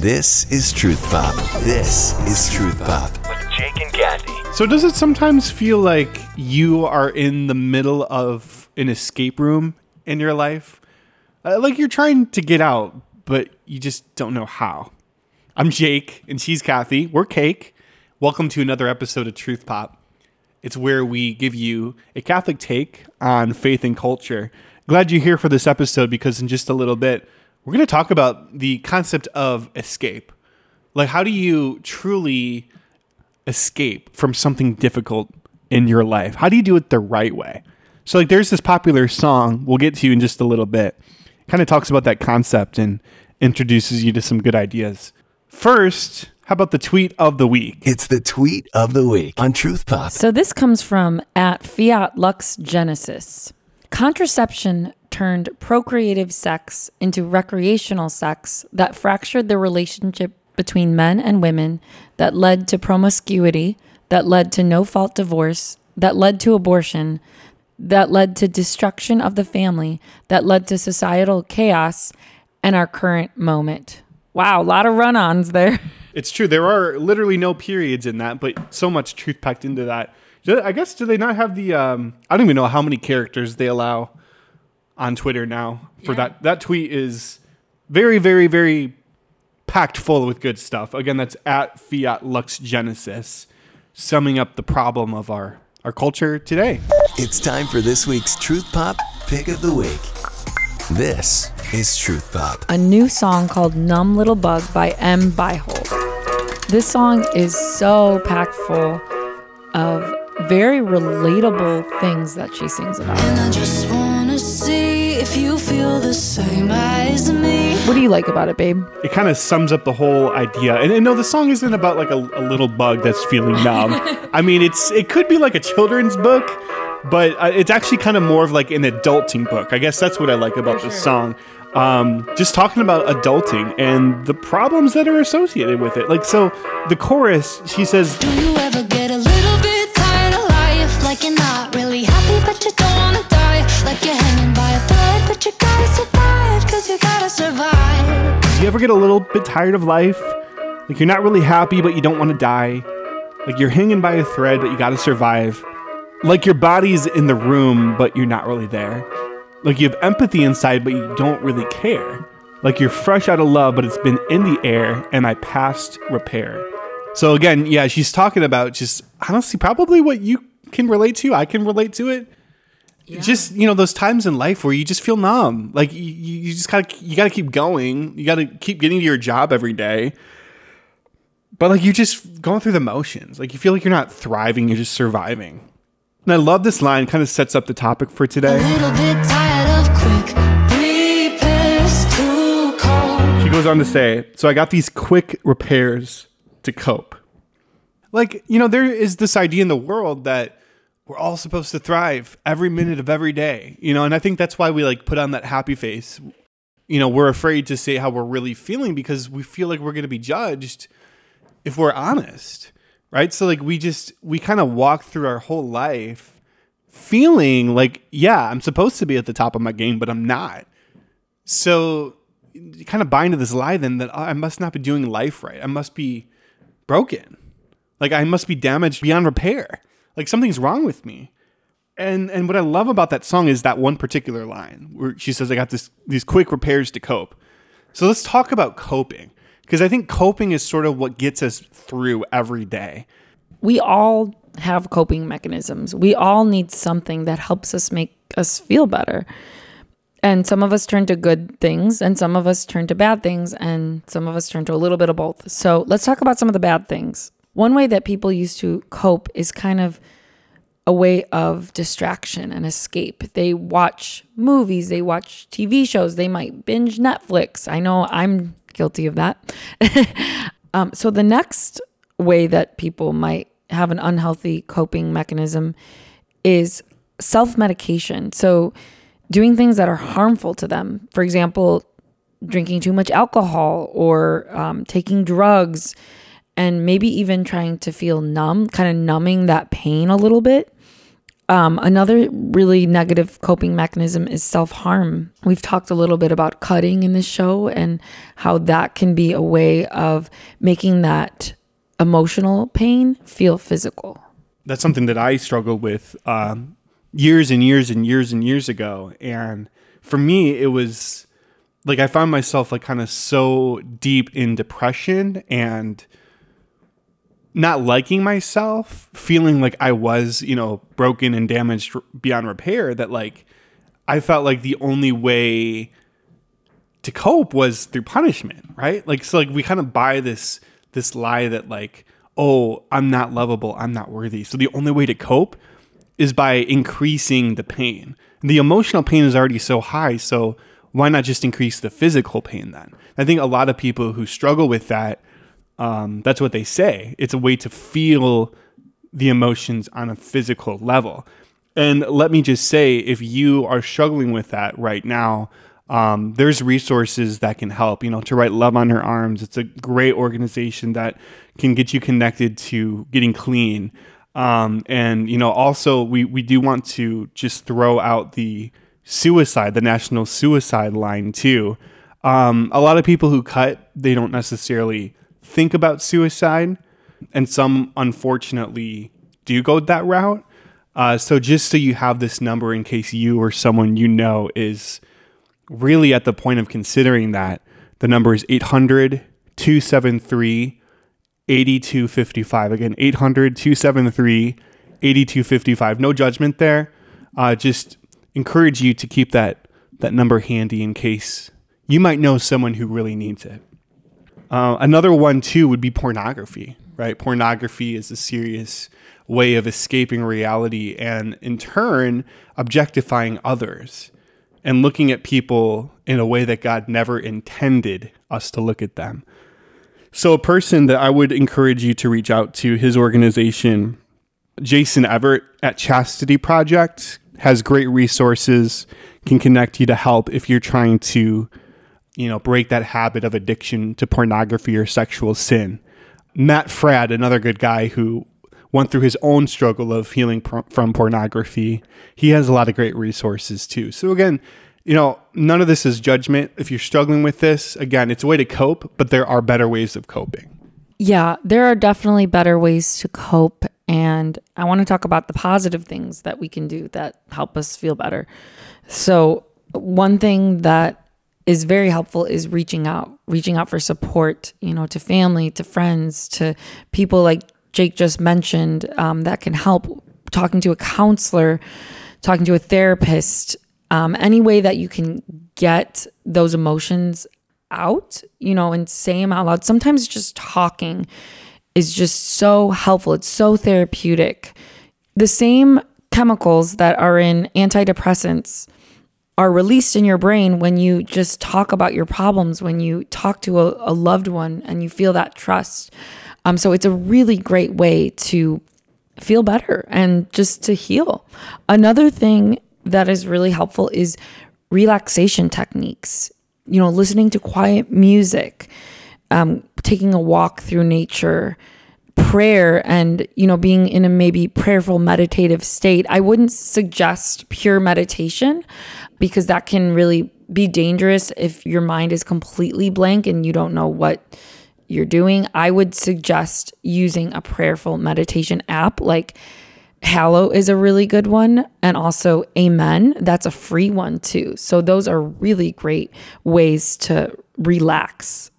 This is Truth Pop. This is Truth Pop. with Jake and Kathy. So does it sometimes feel like you are in the middle of an escape room in your life? Uh, like you're trying to get out, but you just don't know how. I'm Jake and she's Kathy. We're Cake. Welcome to another episode of Truth Pop. It's where we give you a Catholic take on faith and culture. Glad you're here for this episode because in just a little bit, we're going to talk about the concept of escape. Like, how do you truly escape from something difficult in your life? How do you do it the right way? So, like, there's this popular song we'll get to in just a little bit. Kind of talks about that concept and introduces you to some good ideas. First, how about the tweet of the week? It's the tweet of the week on Truth Pop. So this comes from at Fiat Lux Genesis. Contraception turned procreative sex into recreational sex that fractured the relationship between men and women, that led to promiscuity, that led to no fault divorce, that led to abortion, that led to destruction of the family, that led to societal chaos, and our current moment. Wow, a lot of run ons there. It's true. There are literally no periods in that, but so much truth packed into that. I guess do they not have the? Um, I don't even know how many characters they allow on Twitter now for that. That tweet is very, very, very packed full with good stuff. Again, that's at Fiat Lux Genesis, summing up the problem of our our culture today. It's time for this week's Truth Pop pick of the week. This is Truth Pop. a new song called Numb Little Bug by Em Beihold. This song is so packed full of very relatable things that she sings about. Same as me. What do you like about it, babe? It kind of sums up the whole idea. And, and no, the song isn't about like a, a little bug that's feeling numb. I mean, it's it could be like a children's book, but uh, it's actually kind of more of like an adulting book. I guess that's what I like about this song. Um, just talking about adulting and the problems that are associated with it. Like, so the chorus, she says, Do you ever get but you gotta survive, cause you gotta survive. Do you ever get a little bit tired of life? Like you're not really happy, but you don't want to die. Like you're hanging by a thread, but you got to survive. Like your body's in the room, but you're not really there. Like you have empathy inside, but you don't really care. Like you're fresh out of love, but it's been in the air and I passed repair. So again, yeah, she's talking about just honestly probably what you can relate to. I can relate to it just you know those times in life where you just feel numb. Like you, you you just gotta you gotta keep going. You gotta keep getting to your job every day. But like you're just going through the motions. Like you feel like you're not thriving you're just surviving. And i love this line kind of sets up the topic for A today. little bit tired of quick repairs too cold. she goes on to say so i got these quick repairs to cope. Like you know there is this idea in the world that we're all supposed to thrive every minute of every day you know and i think that's why we like put on that happy face. You know we're afraid to say how we're really feeling because we feel like we're going to be judged if we're honest right? So like we just we kind of walk through our whole life feeling like yeah i'm supposed to be at the top of my game but i'm not. So you kind of buy into this lie then that oh, i must not be doing life right. I must be broken. Like i must be damaged beyond repair like something's wrong with me and and what i love about that song is that one particular line where she says i got this these quick repairs to cope so let's talk about coping because i think coping is sort of what gets us through every day We all have coping mechanisms. We all need something that helps us make us feel better. And some of us turn to good things, and some of us turn to bad things, and some of us turn to a little bit of both. So let's talk about some of the bad things. One way that people used to cope is kind of a way of distraction and escape. They watch movies, they watch TV shows, they might binge Netflix. I know I'm guilty of that. um, so the next way that people might have an unhealthy coping mechanism is self medication. So doing things that are harmful to them. For example, drinking too much alcohol or um, taking drugs and maybe even trying to feel numb, kind of numbing that pain a little bit. Um, another really negative coping mechanism is self harm. We've talked a little bit about cutting in this show and how that can be a way of making that emotional pain feel physical. That's something that I struggled with um, years and years and years and years ago. And for me, it was like I found myself like kind of so deep in depression and not liking myself, feeling like I was, you know, broken and damaged beyond repair, that like I felt like the only way to cope was through punishment, right? Like so like we kind of buy this this lie that like, oh, I'm not lovable, I'm not worthy. So the only way to cope is by increasing the pain. The emotional pain is already so high, so why not just increase the physical pain then? I think a lot of people who struggle with that um, that's what they say. It's a way to feel the emotions on a physical level. And let me just say, if you are struggling with that right now, um, there's resources that can help. You know, to write Love on Her Arms, it's a great organization that can get you connected to getting clean. Um, and you know, also we we do want to just throw out the suicide, the National Suicide Line too. Um, a lot of people who cut, they don't necessarily think about suicide, and some unfortunately do go that route. Uh, so just so you have this number in case you or someone you know is really at the point of considering that, the number is 800 273 8255. Again, 800 273 8255. No judgment there. Uh, just encourage you to keep that, that number handy in case you might know someone who really needs it. Uh, another one too would be pornography, right? Pornography is a serious way of escaping reality and in turn objectifying others and looking at people in a way that God never intended us to look at them. So, a person that I would encourage you to reach out to, his organization, Jason Evert at Chastity Project, has great resources, can connect you to help if you're trying to you know, break that habit of addiction to pornography or sexual sin. Matt Fradd, another good guy who went through his own struggle of healing pr- from pornography, he has a lot of great resources too. So, again, you know, none of this is judgment. If you're struggling with this, again, it's a way to cope, but there are better ways of coping. Yeah, there are definitely better ways to cope. And I want to talk about the positive things that we can do that help us feel better. So, one thing that is very helpful is reaching out, reaching out for support, you know, to family, to friends, to people like Jake just mentioned um, that can help. Talking to a counselor, talking to a therapist, um, any way that you can get those emotions out, you know, and say them out loud. Sometimes just talking is just so helpful. It's so therapeutic. The same chemicals that are in antidepressants are released in your brain when you just talk about your problems, when you talk to a, a loved one and you feel that trust. Um, so it's a really great way to feel better and just to heal. Another thing that is really helpful is relaxation techniques. You know, listening to quiet music, um, taking a walk through nature, prayer and you know being in a maybe prayerful meditative state i wouldn't suggest pure meditation because that can really be dangerous if your mind is completely blank and you don't know what you're doing i would suggest using a prayerful meditation app like Hallow is a really good one, and also Amen. That's a free one too. So, those are really great ways to relax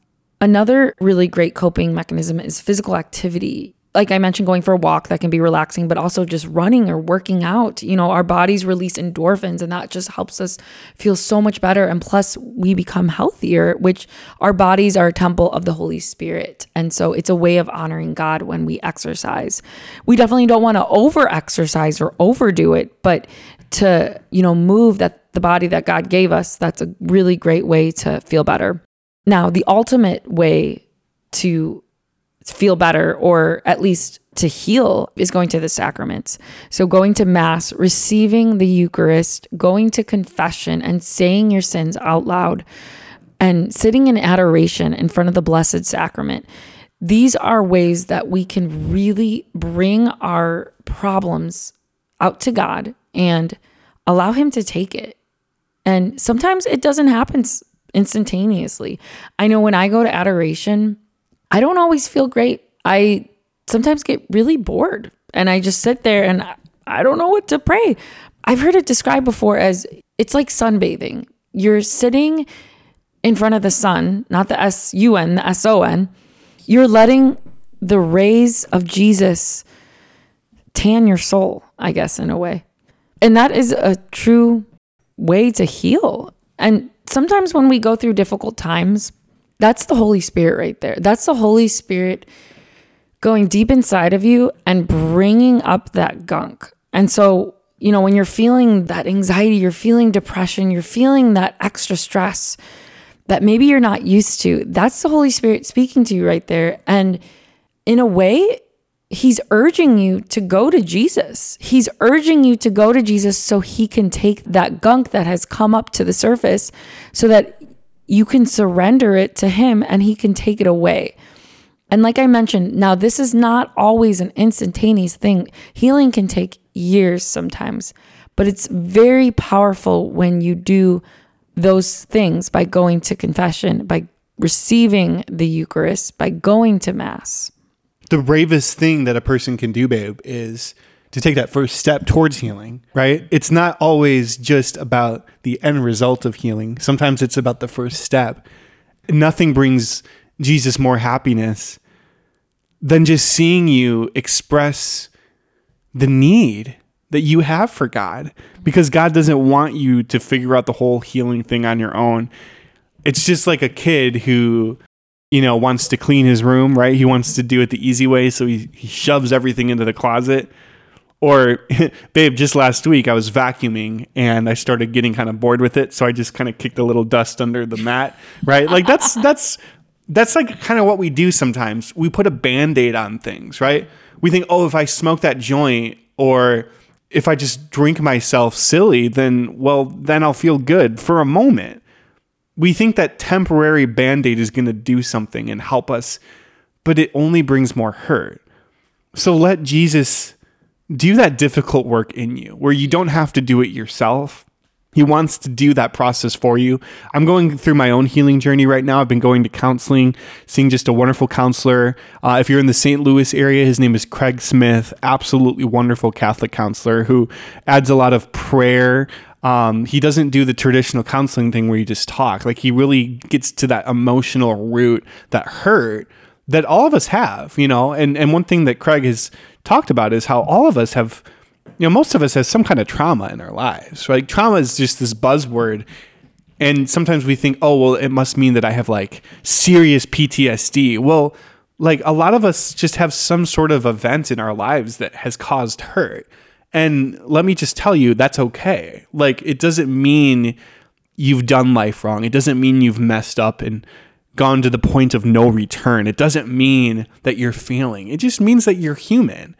Another really great coping mechanism is physical activity. Like I mentioned, going for a walk that can be relaxing, but also just running or working out. You know, our bodies release endorphins, and that just helps us feel so much better. And plus, we become healthier, which our bodies are a temple of the Holy Spirit. And so it's a way of honoring God when we exercise. We definitely don't want to over exercise or overdo it, but to, you know, move that the body that God gave us, that's a really great way to feel better. Now, the ultimate way to feel better or at least to heal is going to the sacraments. So, going to Mass, receiving the Eucharist, going to confession, and saying your sins out loud, and sitting in adoration in front of the Blessed Sacrament. These are ways that we can really bring our problems out to God and allow Him to take it. And sometimes it doesn't happen instantaneously. I know when I go to adoration, I don't always feel great. I sometimes get really bored and I just sit there and I- don't know what to pray. I've heard it described before as it's like sunbathing. You're sitting in front of the sun, not the S U N, the S O N. You're letting the rays of Jesus tan your soul, I guess, in a way. And that is a true way to heal. And sometimes when we go through difficult times, that's the Holy Spirit right there. That's the Holy Spirit going deep inside of you and bringing up that gunk. And so, you know, when you're feeling that anxiety, you're feeling depression, you're feeling that extra stress that maybe you're not used to, that's the Holy Spirit speaking to you right there. And in a way, He's urging you to go to Jesus. He's urging you to go to Jesus so he can take that gunk that has come up to the surface so that you can surrender it to him and he can take it away. And like I mentioned, now this is not always an instantaneous thing. Healing can take years sometimes, but it's very powerful when you do those things by going to confession, by receiving the Eucharist, by going to Mass. the bravest thing that a person can do, babe, is to take that first step towards healing, right? It's not always just about the end result of healing. Sometimes it's about the first step. Nothing brings Jesus more happiness than just seeing you express the need that you have for God because God doesn't want you to figure out the whole healing thing on your own. It's just like a kid who you know, wants to clean his room, right? He wants to do it the easy way, so he, he shoves everything into the closet. Or, babe, just last week I was vacuuming and I started getting kind of bored with it, so I just kind of kicked a little dust under the mat, right? Like that's that's that's like kind of what we do sometimes. We put a band-aid on things, right? We think, "Oh, if I smoke that joint or if I just drink myself silly, then well, then I'll feel good for a moment." we think that temporary band-aid is going to do something and help us but it only brings more hurt so let jesus do that difficult work in you where you don't have to do it yourself. He wants to do that process for you. I'm going through my own healing journey right now. I've been going to counseling seeing just a wonderful counselor. Uh, if you're in the st louis area his name is craig smith absolutely wonderful catholic counselor who adds a lot of prayer. Um, he doesn't do the traditional counseling thing where you just talk. Like he really gets to that emotional root, that hurt that all of us have, you know. And and one thing that Craig has talked about is how all of us have, you know, most of us has some kind of trauma in our lives. Right? Trauma is just this buzzword. And sometimes we think, oh, well, it must mean that I have like serious PTSD. Well, like a lot of us just have some sort of event in our lives that has caused hurt. And let me just tell you, that's okay. Like, it doesn't mean you've done life wrong. It doesn't mean you've messed up and gone to the point of no return. It doesn't mean that you're failing. It just means that you're human.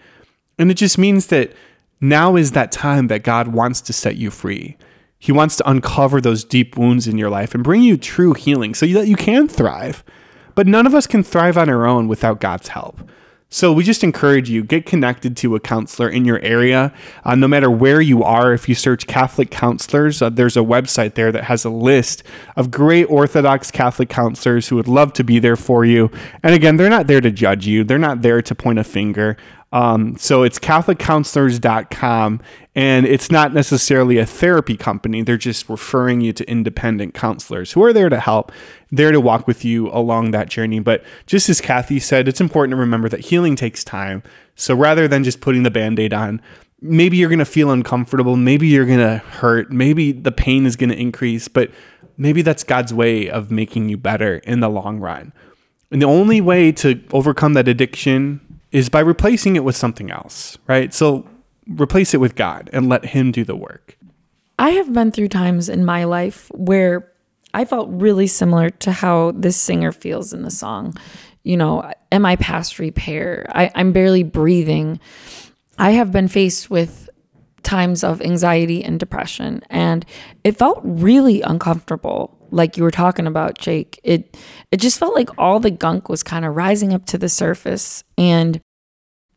And it just means that now is that time that God wants to set you free. He wants to uncover those deep wounds in your life and bring you true healing so that you can thrive. But none of us can thrive on our own without God's help. So we just encourage you get connected to a counselor in your area. Uh, no matter where you are, if you search Catholic counselors, uh, there's a website there that has a list of great Orthodox Catholic counselors who would love to be there for you. And again, they're not there to judge you. They're not there to point a finger. Um, so it's CatholicCounselors.com, and it's not necessarily a therapy company. They're just referring you to independent counselors who are there to help, there to walk with you along that journey. But just as Kathy said, it's important to remember that healing takes time. So rather than just putting the band aid on, maybe you're going to feel uncomfortable. Maybe you're going to hurt. Maybe the pain is going to increase, but maybe that's God's way of making you better in the long run. And the only way to overcome that addiction is by replacing it with something else, right? So replace it with God and let Him do the work. I have been through times in my life where I felt really similar to how this singer feels in the song. You know, am I past repair? I, I'm barely breathing. I have been faced with times of anxiety and depression, and it felt really uncomfortable. Like you were talking about, Jake. It it just felt like all the gunk was kind of rising up to the surface, and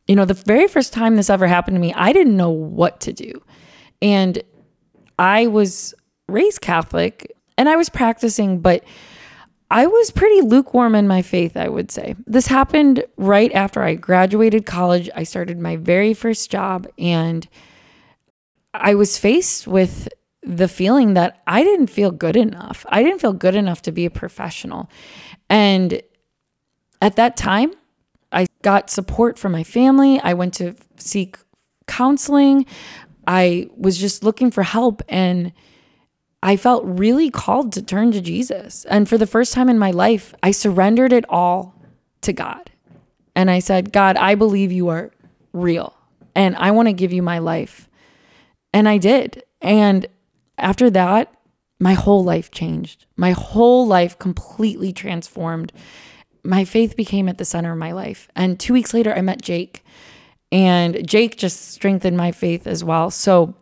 You know, the very first time this ever happened to me, I didn't know what to do. And I was raised Catholic and I was practicing, but I was pretty lukewarm in my faith, I would say. This happened right after I graduated college. I started my very first job, and I was faced with the feeling that I didn't feel good enough. I didn't feel good enough to be a professional. And at that time, I got support from my family. I went to seek counseling. I was just looking for help and I felt really called to turn to Jesus. And for the first time in my life, I surrendered it all to God. And I said, God, I believe you are real and I want to give you my life. And I did. And after that, my whole life changed. My whole life completely transformed. My faith became at the center of my life. And two weeks later, I met Jake, and Jake just strengthened my faith as well. So,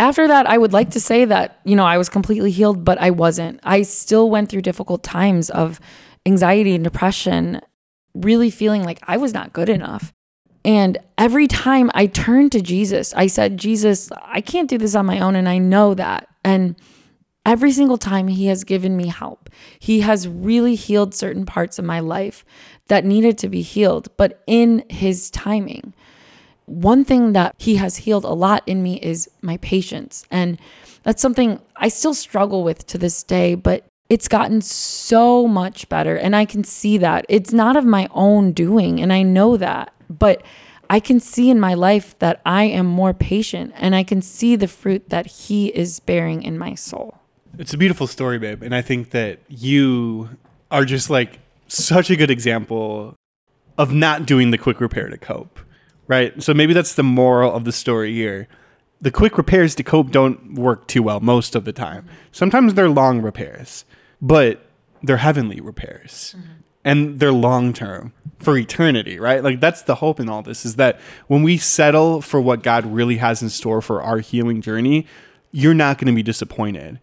after that, I would like to say that, you know, I was completely healed, but I wasn't. I still went through difficult times of anxiety and depression, really feeling like I was not good enough. And every time I turned to Jesus, I said, Jesus, I can't do this on my own. And I know that. And every single time he has given me help, he has really healed certain parts of my life that needed to be healed, but in his timing one thing that he has healed a lot in me is my patience. And that's something I still struggle with to this day, but it's gotten so much better. And I can see that. It's not of my own doing. And I know that. But I can see in my life that I am more patient and I can see the fruit that he is bearing in my soul. It's a beautiful story, babe. And I think that you are just like such a good example of not doing the quick repair to cope right? So maybe that's the moral of the story here. The quick repairs to cope don't work too well most of the time. Sometimes they're long repairs, but they're heavenly repairs. Mm-hmm. And they're long term for eternity, right? Like that's the hope in all this is that when we settle for what God really has in store for our healing journey, you're not going to be disappointed.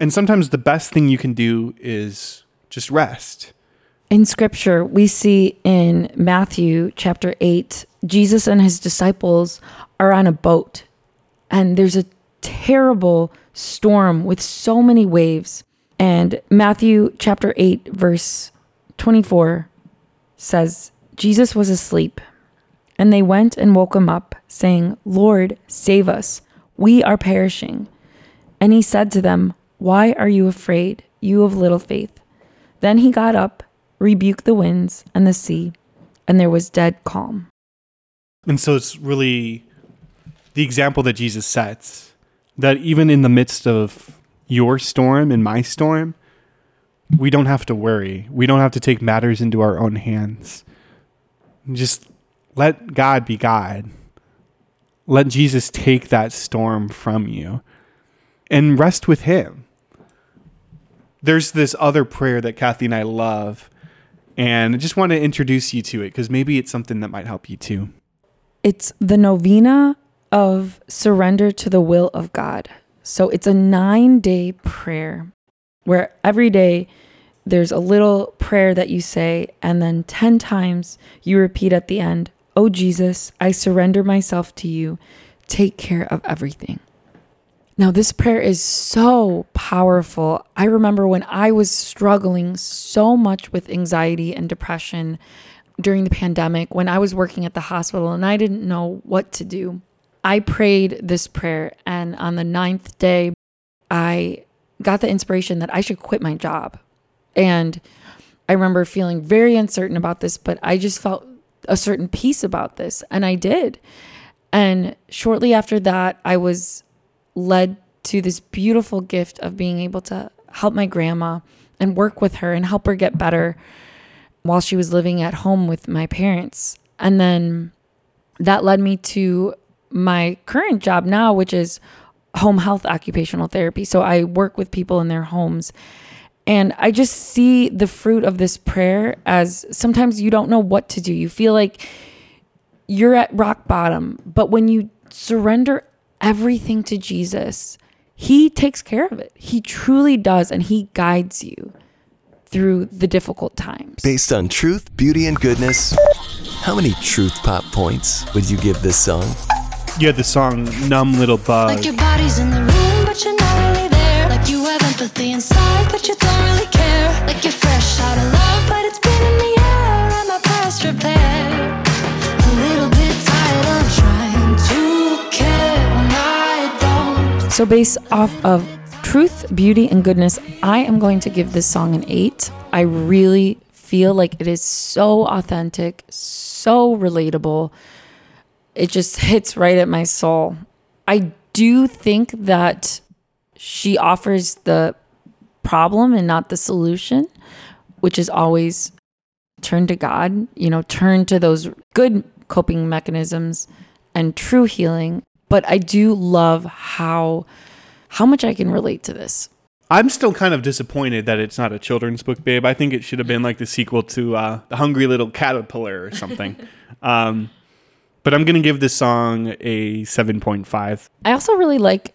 And sometimes the best thing you can do is just rest in scripture, we see in Matthew chapter 8, Jesus and his disciples are on a boat, and there's a terrible storm with so many waves. And Matthew chapter 8, verse 24 says, Jesus was asleep, and they went and woke him up, saying, Lord, save us. We are perishing. And he said to them, Why are you afraid, you of little faith? Then he got up rebuked the winds and the sea, and there was dead calm. And so it's really the example that Jesus sets that even in the midst of your storm and my storm, we don't have to worry. We don't have to take matters into our own hands. Just let God be God. Let Jesus take that storm from you and rest with Him. There's this other prayer that Kathy and I love and I just want to introduce you to it because maybe it's something that might help you too. It's the novena of surrender to the will of God. So it's a nine day prayer where every day there's a little prayer that you say, and then 10 times you repeat at the end, Oh Jesus, I surrender myself to you. Take care of everything. Now, this prayer is so powerful. I remember when I was struggling so much with anxiety and depression during the pandemic, when I was working at the hospital and I didn't know what to do. I prayed this prayer, and on the ninth day, I got the inspiration that I should quit my job. And I remember feeling very uncertain about this, but I just felt a certain peace about this, and I did. And shortly after that, I was led to this beautiful gift of being able to help my grandma and work with her and help her get better while she was living at home with my parents. And then that led me to my current job now, which is home health occupational therapy. So I work with people in their homes. And I just see the fruit of this prayer as sometimes you don't know what to do. You feel like you're at rock bottom. But when you surrender everything to Jesus, He takes care of it. He truly does, and He guides you through the difficult times. Based on truth, beauty, and goodness, How many Truth Pop points would you give this song? You had the song "Numb Little Bug." Like your body's in the room, but you're not really there. Like you have empathy inside, but you don't really care. Like you're fresh out of love, but it's been in the air. Am I past repair? A little bit tired of trying to care when I don't. So, based off of truth, beauty, and goodness, I am going to give this song an eight. I really feel like it is so authentic, so relatable. It just hits right at my soul. I do think that she offers the problem and not the solution, which is always turn to God, you know, turn to those good coping mechanisms and true healing. But I do love how how much I can relate to this. I'm still kind of disappointed that it's not a children's book, babe. I think it should have been like the sequel to uh, The Hungry Little Caterpillar or something. um, but I'm to give this song a 7.5. I also really like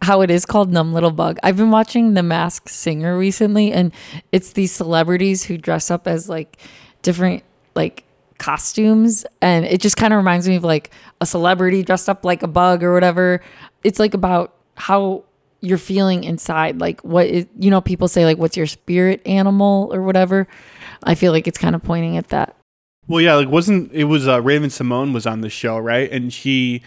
how it is called Numb Little Bug. I've been watching The Masked Singer recently, and it's these celebrities who dress up as like different like costumes, and it just kind of reminds me of like a celebrity dressed up like a bug or whatever. It's like about how you're feeling inside, like what is, you know, people say like what's your spirit animal or whatever. I feel like it's kind of pointing at that. Well, yeah, like wasn't it was uh, Raven-Symoné was on the show, right? And she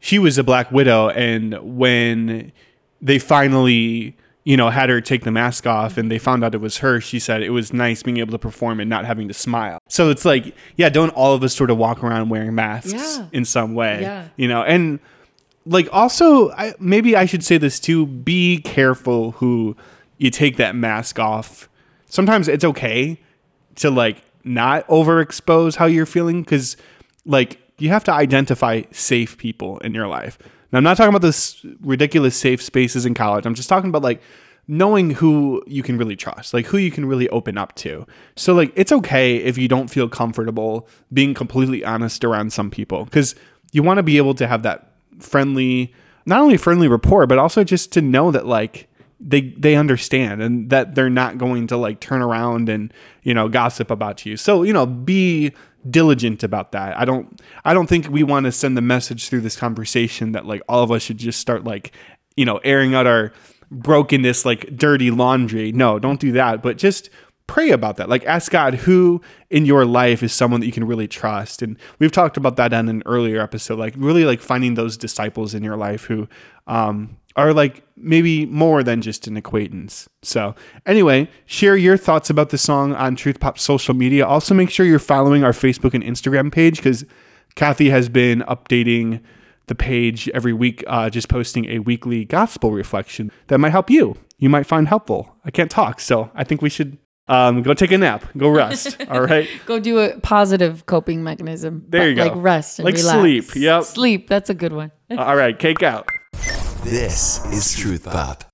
she was a Black Widow, and when they finally you know had her take the mask off and they found out it was her, she said it was nice being able to perform and not having to smile. So it's like, yeah, don't all of us sort of walk around wearing masks Yeah. in some way, Yeah. you know? And like also, I, maybe I should say this too: be careful who you take that mask off. Sometimes it's okay to like not overexpose how you're feeling because like you have to identify safe people in your life. Now I'm not talking about this ridiculous safe spaces in college. I'm just talking about like knowing who you can really trust, like who you can really open up to. So like it's okay if you don't feel comfortable being completely honest around some people cuz you want to be able to have that friendly not only friendly rapport but also just to know that like they they understand and that they're not going to like turn around and you know gossip about you. So you know be diligent about that. I don't i don't think we want to send the message through this conversation that like all of us should just start like you know airing out our brokenness like dirty laundry. No don't do that but just pray about that. Like ask god who in your life is someone that you can really trust. And we've talked about that on an earlier episode like really like finding those disciples in your life who um are like maybe more than just an acquaintance. So, anyway, share your thoughts about the song on Truth Pop social media. Also, make sure you're following our Facebook and Instagram page because Kathy has been updating the page every week, uh, just posting a weekly gospel reflection that might help you. You might find helpful. I can't talk, so I think we should um, go take a nap, go rest. all right. Go do a positive coping mechanism. There you go. Like rest and Like relax. sleep. Yep. Sleep. That's a good one. All right. Cake out. This is Truth Pop.